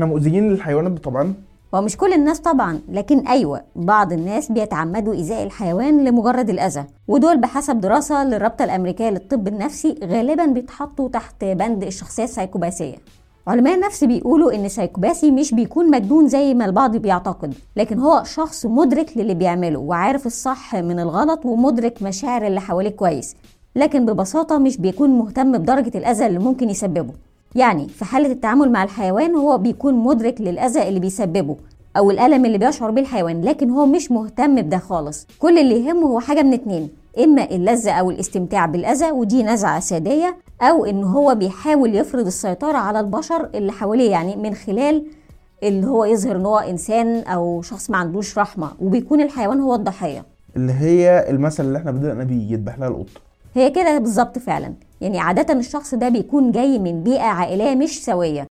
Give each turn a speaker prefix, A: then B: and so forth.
A: إحنا مؤذيين للحيوانات طبعا
B: هو مش كل الناس طبعا لكن أيوه بعض الناس بيتعمدوا إيذاء الحيوان لمجرد الأذى ودول بحسب دراسة للرابطة الأمريكية للطب النفسي غالبا بيتحطوا تحت بند الشخصية السايكوباسية. علماء النفس بيقولوا إن السايكوباسي مش بيكون مجنون زي ما البعض بيعتقد لكن هو شخص مدرك للي بيعمله وعارف الصح من الغلط ومدرك مشاعر اللي حواليه كويس لكن ببساطة مش بيكون مهتم بدرجة الأذى اللي ممكن يسببه. يعني في حالة التعامل مع الحيوان هو بيكون مدرك للأذى اللي بيسببه أو الألم اللي بيشعر بيه الحيوان لكن هو مش مهتم بده خالص. كل اللي يهمه هو حاجة من اتنين إما اللذة أو الاستمتاع بالأذى ودي نزعة سادية أو إن هو بيحاول يفرض السيطرة على البشر اللي حواليه يعني من خلال اللي هو يظهر إن هو إنسان أو شخص ما عندوش رحمة وبيكون الحيوان هو الضحية.
A: اللي هي المثل اللي إحنا بدأنا بيه يذبح لها القطة
B: هي كده بالظبط فعلا. يعني عادة الشخص ده بيكون جاي من بيئة عائلية مش سوية.